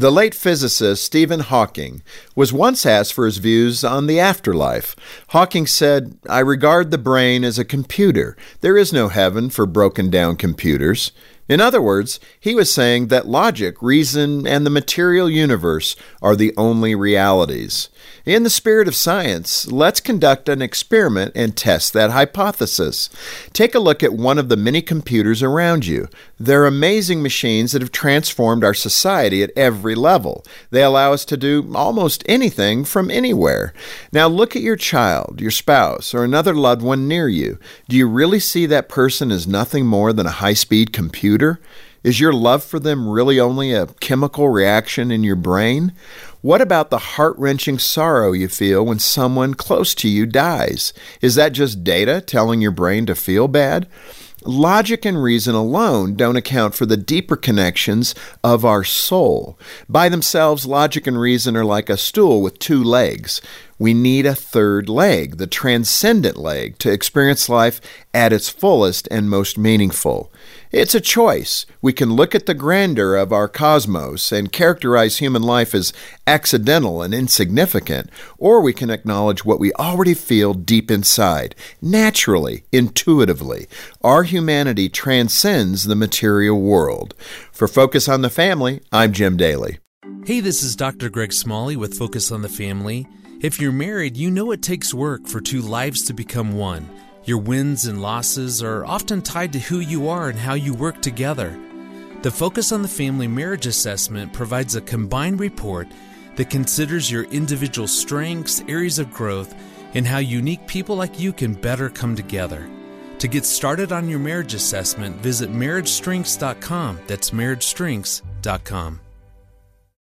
The late physicist Stephen Hawking was once asked for his views on the afterlife. Hawking said, I regard the brain as a computer. There is no heaven for broken down computers. In other words, he was saying that logic, reason, and the material universe are the only realities. In the spirit of science, let's conduct an experiment and test that hypothesis. Take a look at one of the many computers around you. They're amazing machines that have transformed our society at every level. They allow us to do almost anything from anywhere. Now look at your child, your spouse, or another loved one near you. Do you really see that person as nothing more than a high speed computer? Is your love for them really only a chemical reaction in your brain? What about the heart wrenching sorrow you feel when someone close to you dies? Is that just data telling your brain to feel bad? Logic and reason alone don't account for the deeper connections of our soul. By themselves, logic and reason are like a stool with two legs. We need a third leg, the transcendent leg, to experience life at its fullest and most meaningful. It's a choice. We can look at the grandeur of our cosmos and characterize human life as accidental and insignificant, or we can acknowledge what we already feel deep inside, naturally, intuitively. Our humanity transcends the material world. For Focus on the Family, I'm Jim Daly. Hey, this is Dr. Greg Smalley with Focus on the Family. If you're married, you know it takes work for two lives to become one. Your wins and losses are often tied to who you are and how you work together. The Focus on the Family Marriage Assessment provides a combined report that considers your individual strengths, areas of growth, and how unique people like you can better come together. To get started on your marriage assessment, visit marriagestrengths.com. That's marriagestrengths.com.